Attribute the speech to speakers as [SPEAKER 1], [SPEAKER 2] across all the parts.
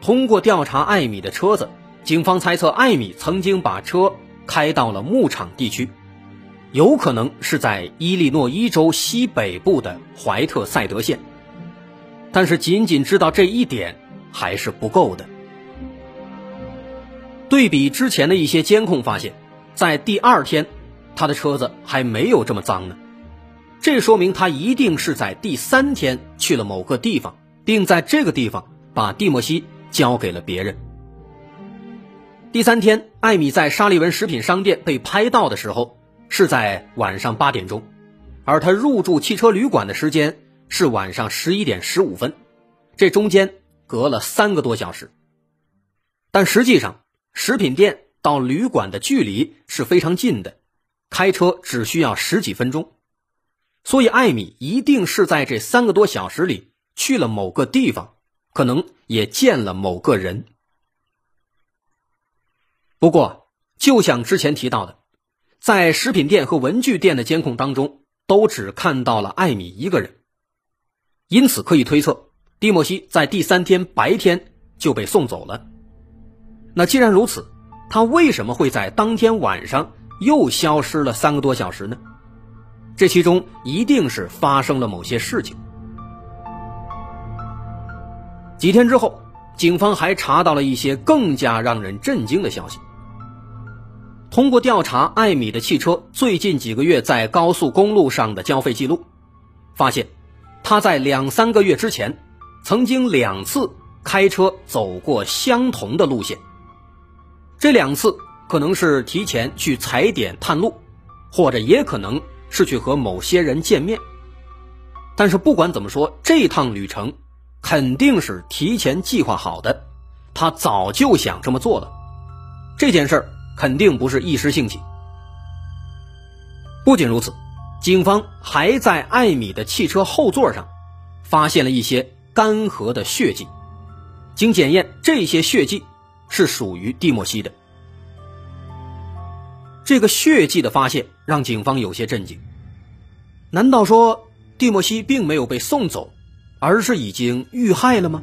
[SPEAKER 1] 通过调查艾米的车子，警方猜测艾米曾经把车开到了牧场地区，有可能是在伊利诺伊州西北部的怀特塞德县。但是仅仅知道这一点还是不够的。对比之前的一些监控发现，在第二天。他的车子还没有这么脏呢，这说明他一定是在第三天去了某个地方，并在这个地方把蒂莫西交给了别人。第三天，艾米在沙利文食品商店被拍到的时候是在晚上八点钟，而他入住汽车旅馆的时间是晚上十一点十五分，这中间隔了三个多小时。但实际上，食品店到旅馆的距离是非常近的。开车只需要十几分钟，所以艾米一定是在这三个多小时里去了某个地方，可能也见了某个人。不过，就像之前提到的，在食品店和文具店的监控当中，都只看到了艾米一个人，因此可以推测，蒂莫西在第三天白天就被送走了。那既然如此，他为什么会在当天晚上？又消失了三个多小时呢，这其中一定是发生了某些事情。几天之后，警方还查到了一些更加让人震惊的消息。通过调查艾米的汽车最近几个月在高速公路上的交费记录，发现他在两三个月之前曾经两次开车走过相同的路线，这两次。可能是提前去踩点探路，或者也可能是去和某些人见面。但是不管怎么说，这趟旅程肯定是提前计划好的，他早就想这么做了。这件事儿肯定不是一时兴起。不仅如此，警方还在艾米的汽车后座上发现了一些干涸的血迹。经检验，这些血迹是属于蒂莫西的。这个血迹的发现让警方有些震惊。难道说蒂莫西并没有被送走，而是已经遇害了吗？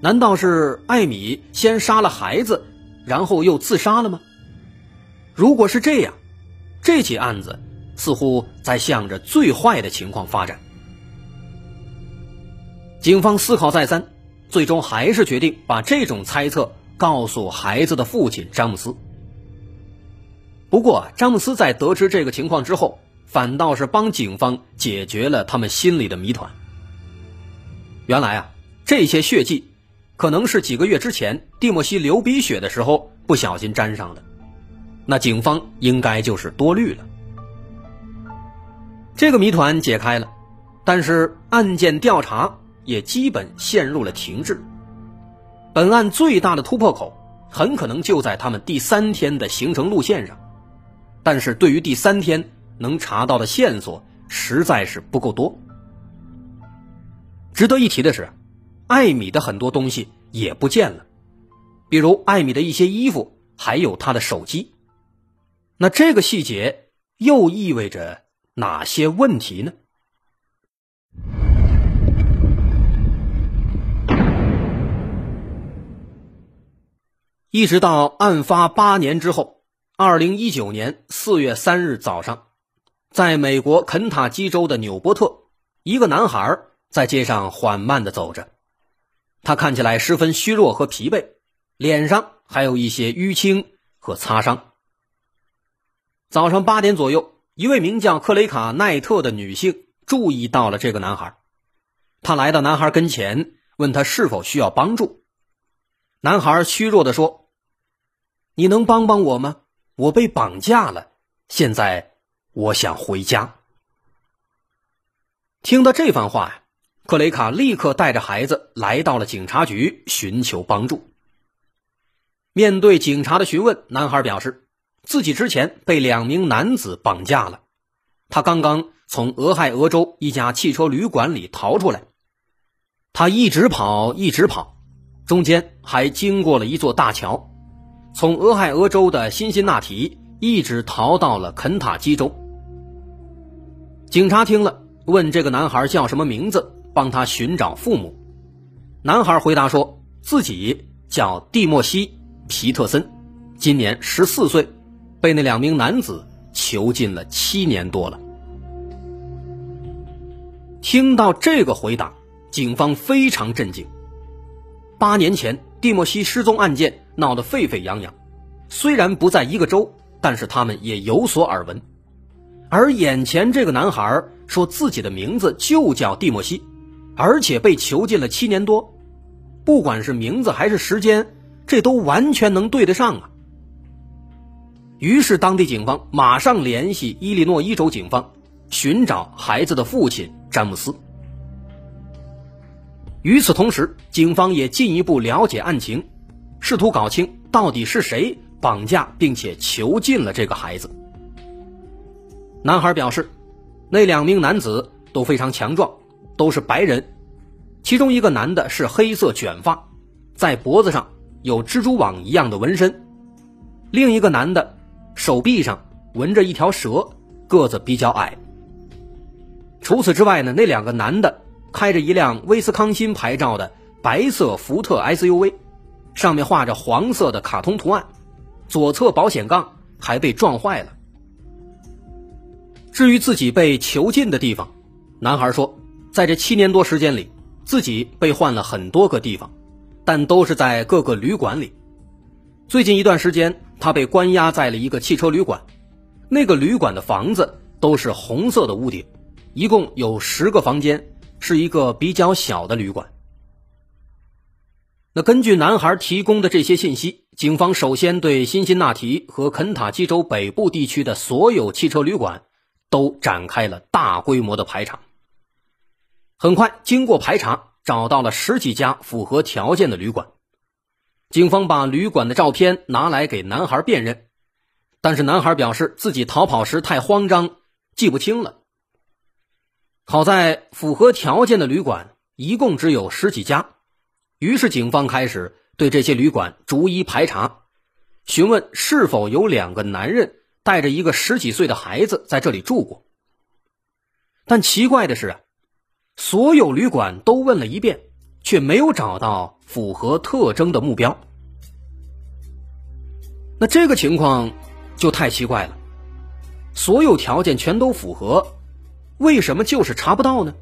[SPEAKER 1] 难道是艾米先杀了孩子，然后又自杀了吗？如果是这样，这起案子似乎在向着最坏的情况发展。警方思考再三，最终还是决定把这种猜测告诉孩子的父亲詹姆斯。不过，詹姆斯在得知这个情况之后，反倒是帮警方解决了他们心里的谜团。原来啊，这些血迹可能是几个月之前蒂莫西流鼻血的时候不小心沾上的，那警方应该就是多虑了。这个谜团解开了，但是案件调查也基本陷入了停滞。本案最大的突破口很可能就在他们第三天的行程路线上。但是对于第三天能查到的线索实在是不够多。值得一提的是，艾米的很多东西也不见了，比如艾米的一些衣服，还有她的手机。那这个细节又意味着哪些问题呢？一直到案发八年之后。二零一九年四月三日早上，在美国肯塔基州的纽波特，一个男孩在街上缓慢的走着，他看起来十分虚弱和疲惫，脸上还有一些淤青和擦伤。早上八点左右，一位名叫克雷卡奈特的女性注意到了这个男孩，她来到男孩跟前，问他是否需要帮助。男孩虚弱的说：“你能帮帮我吗？”我被绑架了，现在我想回家。听到这番话呀，克雷卡立刻带着孩子来到了警察局寻求帮助。面对警察的询问，男孩表示自己之前被两名男子绑架了，他刚刚从俄亥俄州一家汽车旅馆里逃出来，他一直跑，一直跑，中间还经过了一座大桥，从俄亥俄州的辛辛那提一直逃到了肯塔基州。警察听了，问这个男孩叫什么名字，帮他寻找父母。男孩回答说自己叫蒂莫西·皮特森，今年十四岁，被那两名男子囚禁了七年多了。听到这个回答，警方非常震惊。八年前，蒂莫西失踪案件闹得沸沸扬扬，虽然不在一个州，但是他们也有所耳闻。而眼前这个男孩说自己的名字就叫蒂莫西，而且被囚禁了七年多，不管是名字还是时间，这都完全能对得上啊。于是当地警方马上联系伊利诺伊州警方，寻找孩子的父亲詹姆斯。与此同时，警方也进一步了解案情，试图搞清到底是谁绑架并且囚禁了这个孩子。男孩表示，那两名男子都非常强壮，都是白人。其中一个男的是黑色卷发，在脖子上有蜘蛛网一样的纹身；另一个男的手臂上纹着一条蛇，个子比较矮。除此之外呢，那两个男的开着一辆威斯康辛牌照的白色福特 SUV，上面画着黄色的卡通图案，左侧保险杠还被撞坏了。至于自己被囚禁的地方，男孩说，在这七年多时间里，自己被换了很多个地方，但都是在各个旅馆里。最近一段时间，他被关押在了一个汽车旅馆，那个旅馆的房子都是红色的屋顶，一共有十个房间，是一个比较小的旅馆。那根据男孩提供的这些信息，警方首先对辛辛那提和肯塔基州北部地区的所有汽车旅馆。都展开了大规模的排查。很快，经过排查，找到了十几家符合条件的旅馆。警方把旅馆的照片拿来给男孩辨认，但是男孩表示自己逃跑时太慌张，记不清了。好在符合条件的旅馆一共只有十几家，于是警方开始对这些旅馆逐一排查，询问是否有两个男人。带着一个十几岁的孩子在这里住过，但奇怪的是啊，所有旅馆都问了一遍，却没有找到符合特征的目标。那这个情况就太奇怪了，所有条件全都符合，为什么就是查不到呢？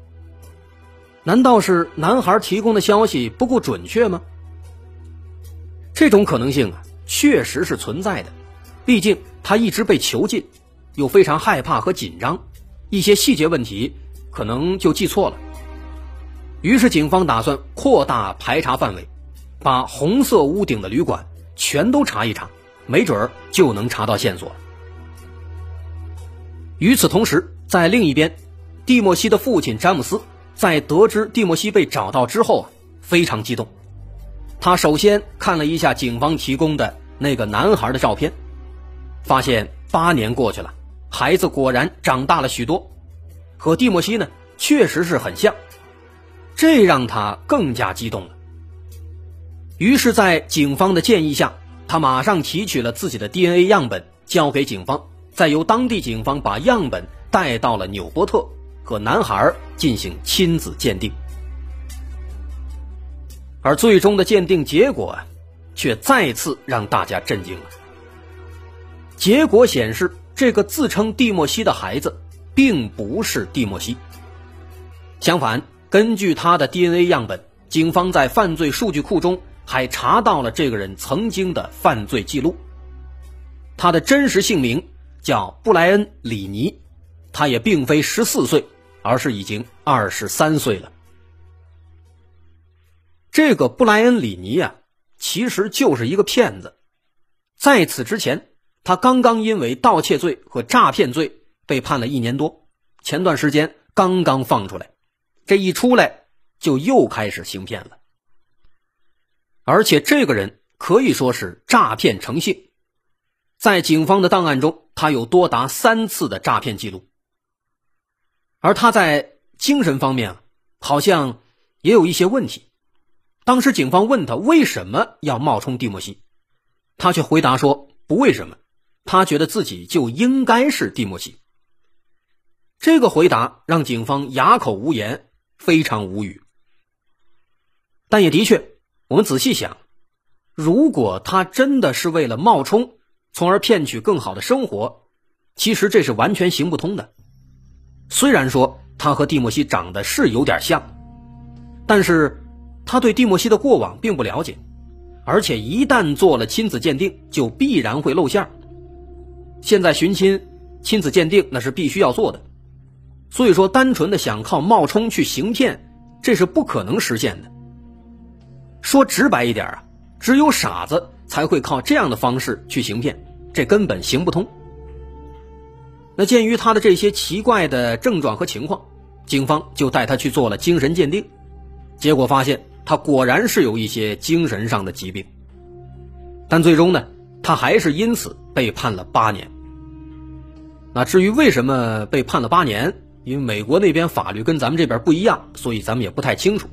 [SPEAKER 1] 难道是男孩提供的消息不够准确吗？这种可能性啊，确实是存在的，毕竟。他一直被囚禁，又非常害怕和紧张，一些细节问题可能就记错了。于是警方打算扩大排查范围，把红色屋顶的旅馆全都查一查，没准儿就能查到线索。与此同时，在另一边，蒂莫西的父亲詹姆斯在得知蒂莫西被找到之后啊，非常激动。他首先看了一下警方提供的那个男孩的照片。发现八年过去了，孩子果然长大了许多，和蒂莫西呢确实是很像，这让他更加激动了。于是，在警方的建议下，他马上提取了自己的 DNA 样本交给警方，再由当地警方把样本带到了纽波特，和男孩进行亲子鉴定。而最终的鉴定结果啊，却再次让大家震惊了。结果显示，这个自称蒂莫西的孩子，并不是蒂莫西。相反，根据他的 DNA 样本，警方在犯罪数据库中还查到了这个人曾经的犯罪记录。他的真实姓名叫布莱恩·里尼，他也并非十四岁，而是已经二十三岁了。这个布莱恩·里尼啊，其实就是一个骗子，在此之前。他刚刚因为盗窃罪和诈骗罪被判了一年多，前段时间刚刚放出来，这一出来就又开始行骗了。而且这个人可以说是诈骗成性。在警方的档案中，他有多达三次的诈骗记录。而他在精神方面啊，好像也有一些问题。当时警方问他为什么要冒充蒂莫西，他却回答说不为什么，他觉得自己就应该是蒂莫西。这个回答让警方哑口无言，非常无语。但也的确，我们仔细想，如果他真的是为了冒充，从而骗取更好的生活，其实这是完全行不通的。虽然说他和蒂莫西长得是有点像，但是。他对蒂莫西的过往并不了解，而且一旦做了亲子鉴定，就必然会露馅现在寻亲、亲子鉴定那是必须要做的，所以说单纯的想靠冒充去行骗，这是不可能实现的。说直白一点啊，只有傻子才会靠这样的方式去行骗，这根本行不通。那鉴于他的这些奇怪的症状和情况，警方就带他去做了精神鉴定，结果发现。他果然是有一些精神上的疾病，但最终呢，他还是因此被判了八年。那至于为什么被判了八年，因为美国那边法律跟咱们这边不一样，所以咱们也不太清楚。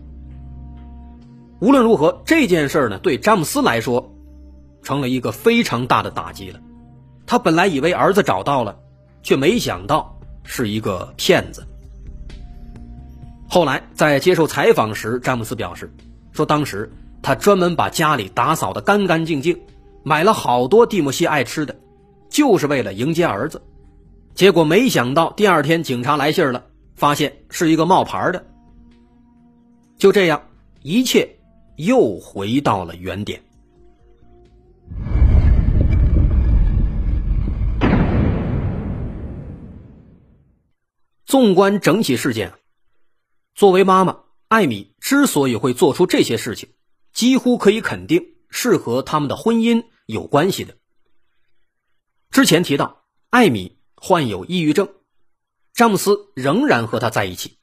[SPEAKER 1] 无论如何，这件事呢，对詹姆斯来说，成了一个非常大的打击了。他本来以为儿子找到了，却没想到是一个骗子。后来在接受采访时，詹姆斯表示，说当时他专门把家里打扫得干干净净，买了好多蒂莫西爱吃的，就是为了迎接儿子。结果没想到第二天警察来信了，发现是一个冒牌的。就这样，一切又回到了原点。纵观整起事件。作为妈妈，艾米之所以会做出这些事情，几乎可以肯定是和他们的婚姻有关系的。之前提到，艾米患有抑郁症，詹姆斯仍然和她在一起，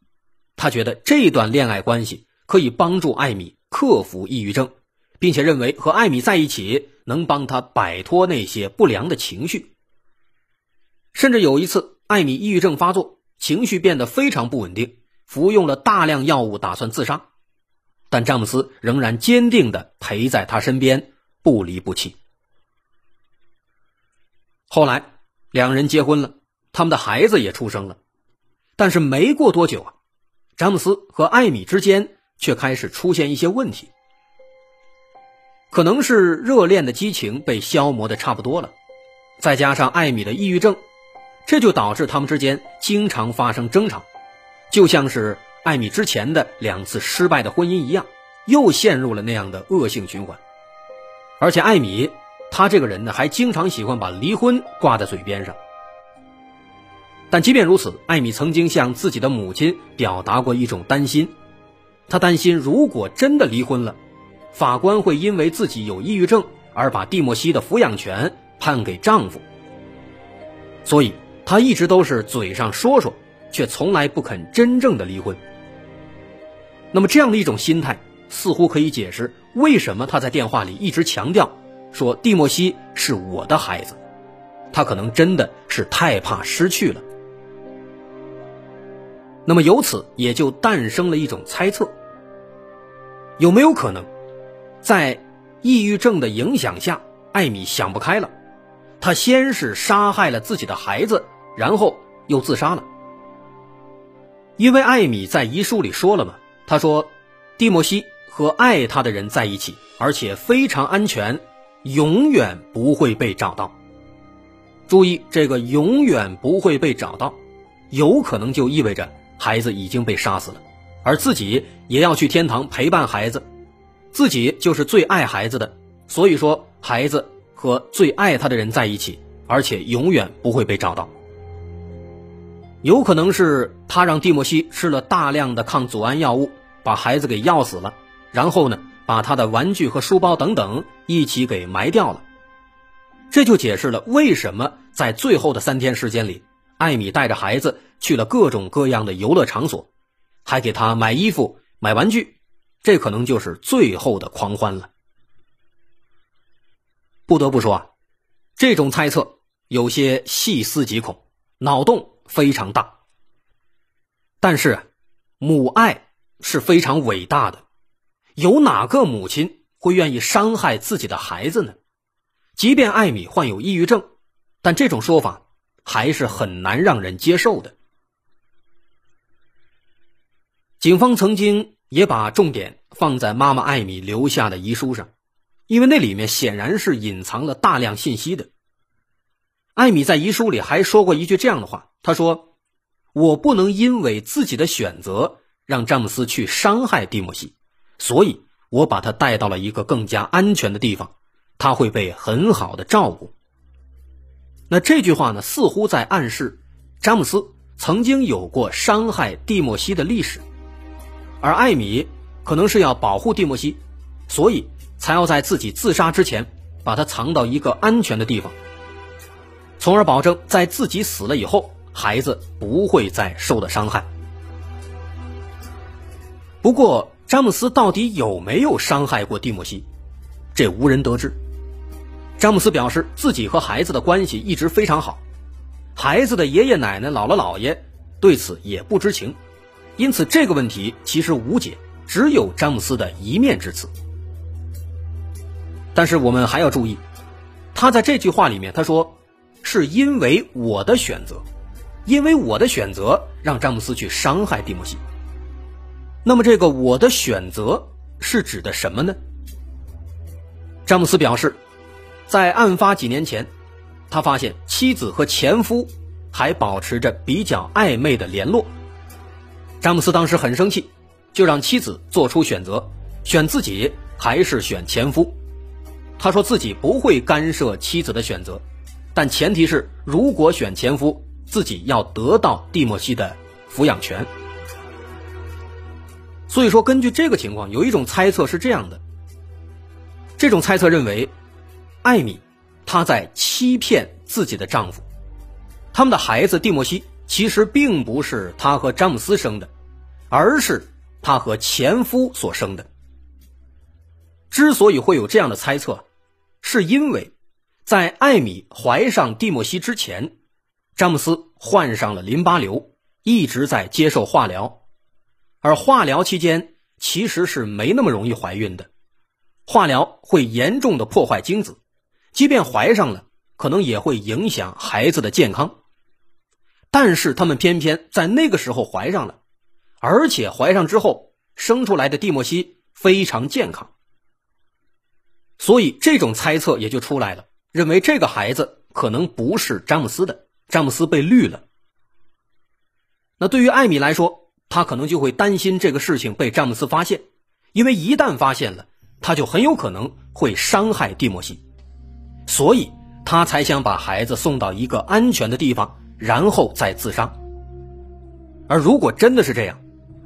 [SPEAKER 1] 他觉得这段恋爱关系可以帮助艾米克服抑郁症，并且认为和艾米在一起能帮她摆脱那些不良的情绪。甚至有一次，艾米抑郁症发作，情绪变得非常不稳定。服用了大量药物，打算自杀，但詹姆斯仍然坚定的陪在他身边，不离不弃。后来，两人结婚了，他们的孩子也出生了，但是没过多久啊，詹姆斯和艾米之间却开始出现一些问题。可能是热恋的激情被消磨的差不多了，再加上艾米的抑郁症，这就导致他们之间经常发生争吵。就像是艾米之前的两次失败的婚姻一样，又陷入了那样的恶性循环。而且艾米，她这个人呢，还经常喜欢把离婚挂在嘴边上。但即便如此，艾米曾经向自己的母亲表达过一种担心，她担心如果真的离婚了，法官会因为自己有抑郁症而把蒂莫西的抚养权判给丈夫。所以她一直都是嘴上说说。却从来不肯真正的离婚。那么这样的一种心态，似乎可以解释为什么他在电话里一直强调说蒂莫西是我的孩子。他可能真的是太怕失去了。那么由此也就诞生了一种猜测：有没有可能，在抑郁症的影响下，艾米想不开了，他先是杀害了自己的孩子，然后又自杀了？因为艾米在遗书里说了嘛，他说，蒂莫西和爱他的人在一起，而且非常安全，永远不会被找到。注意，这个永远不会被找到，有可能就意味着孩子已经被杀死了，而自己也要去天堂陪伴孩子，自己就是最爱孩子的，所以说孩子和最爱他的人在一起，而且永远不会被找到。有可能是他让蒂莫西吃了大量的抗组胺药物，把孩子给药死了，然后呢，把他的玩具和书包等等一起给埋掉了。这就解释了为什么在最后的三天时间里，艾米带着孩子去了各种各样的游乐场所，还给他买衣服、买玩具，这可能就是最后的狂欢了。不得不说啊，这种猜测有些细思极恐，脑洞非常大。但是，母爱是非常伟大的，有哪个母亲会愿意伤害自己的孩子呢？即便艾米患有抑郁症，但这种说法还是很难让人接受的。警方曾经也把重点放在妈妈艾米留下的遗书上，因为那里面显然是隐藏了大量信息的。艾米在遗书里还说过一句这样的话：“她说，我不能因为自己的选择让詹姆斯去伤害蒂莫西，所以我把他带到了一个更加安全的地方。”他会被很好的照顾。那这句话呢，似乎在暗示詹姆斯曾经有过伤害蒂莫西的历史，而艾米可能是要保护蒂莫西，所以才要在自己自杀之前把他藏到一个安全的地方，从而保证在自己死了以后，孩子不会再受到伤害。不过，詹姆斯到底有没有伤害过蒂莫西，这无人得知。詹姆斯表示，自己和孩子的关系一直非常好，孩子的爷爷奶奶、姥姥姥爷对此也不知情，因此这个问题其实无解，只有詹姆斯的一面之词。但是我们还要注意，他在这句话里面他说：“是因为我的选择，因为我的选择让詹姆斯去伤害蒂莫西。”那么这个“我的选择”是指的什么呢？詹姆斯表示。在案发几年前，他发现妻子和前夫还保持着比较暧昧的联络。詹姆斯当时很生气，就让妻子做出选择，选自己还是选前夫。他说自己不会干涉妻子的选择，但前提是如果选前夫，自己要得到蒂莫西的抚养权。所以说，根据这个情况，有一种猜测是这样的：这种猜测认为。艾米，她在欺骗自己的丈夫。他们的孩子蒂莫西其实并不是她和詹姆斯生的，而是她和前夫所生的。之所以会有这样的猜测，是因为，在艾米怀上蒂莫西之前，詹姆斯患上了淋巴瘤，一直在接受化疗，而化疗期间其实是没那么容易怀孕的，化疗会严重的破坏精子。即便怀上了，可能也会影响孩子的健康。但是他们偏偏在那个时候怀上了，而且怀上之后生出来的蒂莫西非常健康。所以这种猜测也就出来了，认为这个孩子可能不是詹姆斯的，詹姆斯被绿了。那对于艾米来说，他可能就会担心这个事情被詹姆斯发现，因为一旦发现了，他就很有可能会伤害蒂莫西。所以，他才想把孩子送到一个安全的地方，然后再自杀。而如果真的是这样，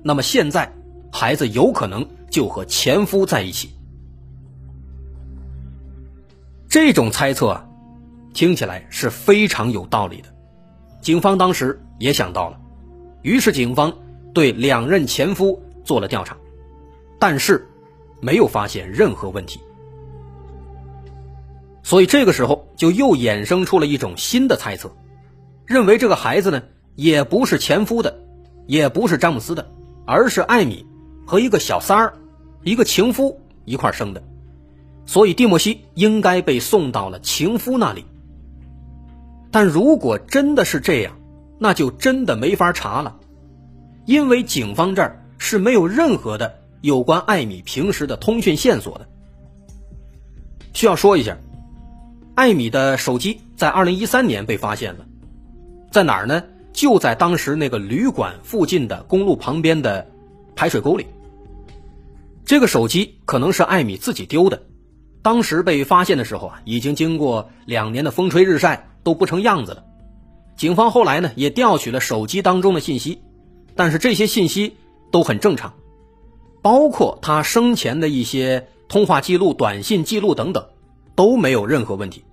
[SPEAKER 1] 那么现在孩子有可能就和前夫在一起。这种猜测啊，听起来是非常有道理的。警方当时也想到了，于是警方对两任前夫做了调查，但是没有发现任何问题。所以这个时候就又衍生出了一种新的猜测，认为这个孩子呢也不是前夫的，也不是詹姆斯的，而是艾米和一个小三儿、一个情夫一块生的。所以蒂莫西应该被送到了情夫那里。但如果真的是这样，那就真的没法查了，因为警方这儿是没有任何的有关艾米平时的通讯线索的。需要说一下。艾米的手机在二零一三年被发现了，在哪儿呢？就在当时那个旅馆附近的公路旁边的排水沟里。这个手机可能是艾米自己丢的，当时被发现的时候啊，已经经过两年的风吹日晒，都不成样子了。警方后来呢也调取了手机当中的信息，但是这些信息都很正常，包括他生前的一些通话记录、短信记录等等。都没有任何问题。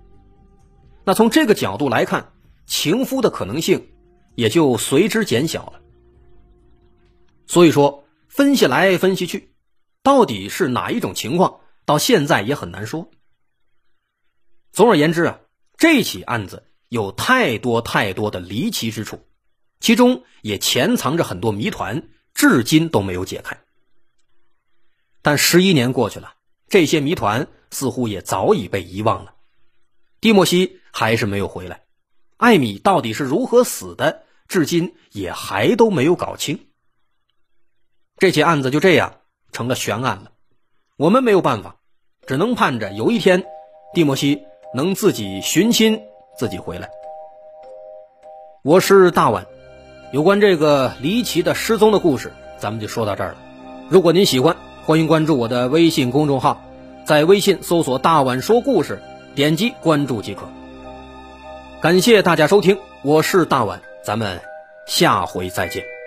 [SPEAKER 1] 那从这个角度来看，情夫的可能性也就随之减小了。所以说，分析来分析去，到底是哪一种情况，到现在也很难说。总而言之啊，这起案子有太多太多的离奇之处，其中也潜藏着很多谜团，至今都没有解开。但十一年过去了，这些谜团似乎也早已被遗忘了。蒂莫西还是没有回来，艾米到底是如何死的，至今也还都没有搞清。这起案子就这样成了悬案了，我们没有办法，只能盼着有一天，蒂莫西能自己寻亲，自己回来。我是大碗，有关这个离奇的失踪的故事，咱们就说到这儿了。如果您喜欢，欢迎关注我的微信公众号，在微信搜索“大碗说故事”。点击关注即可。感谢大家收听，我是大碗，咱们下回再见。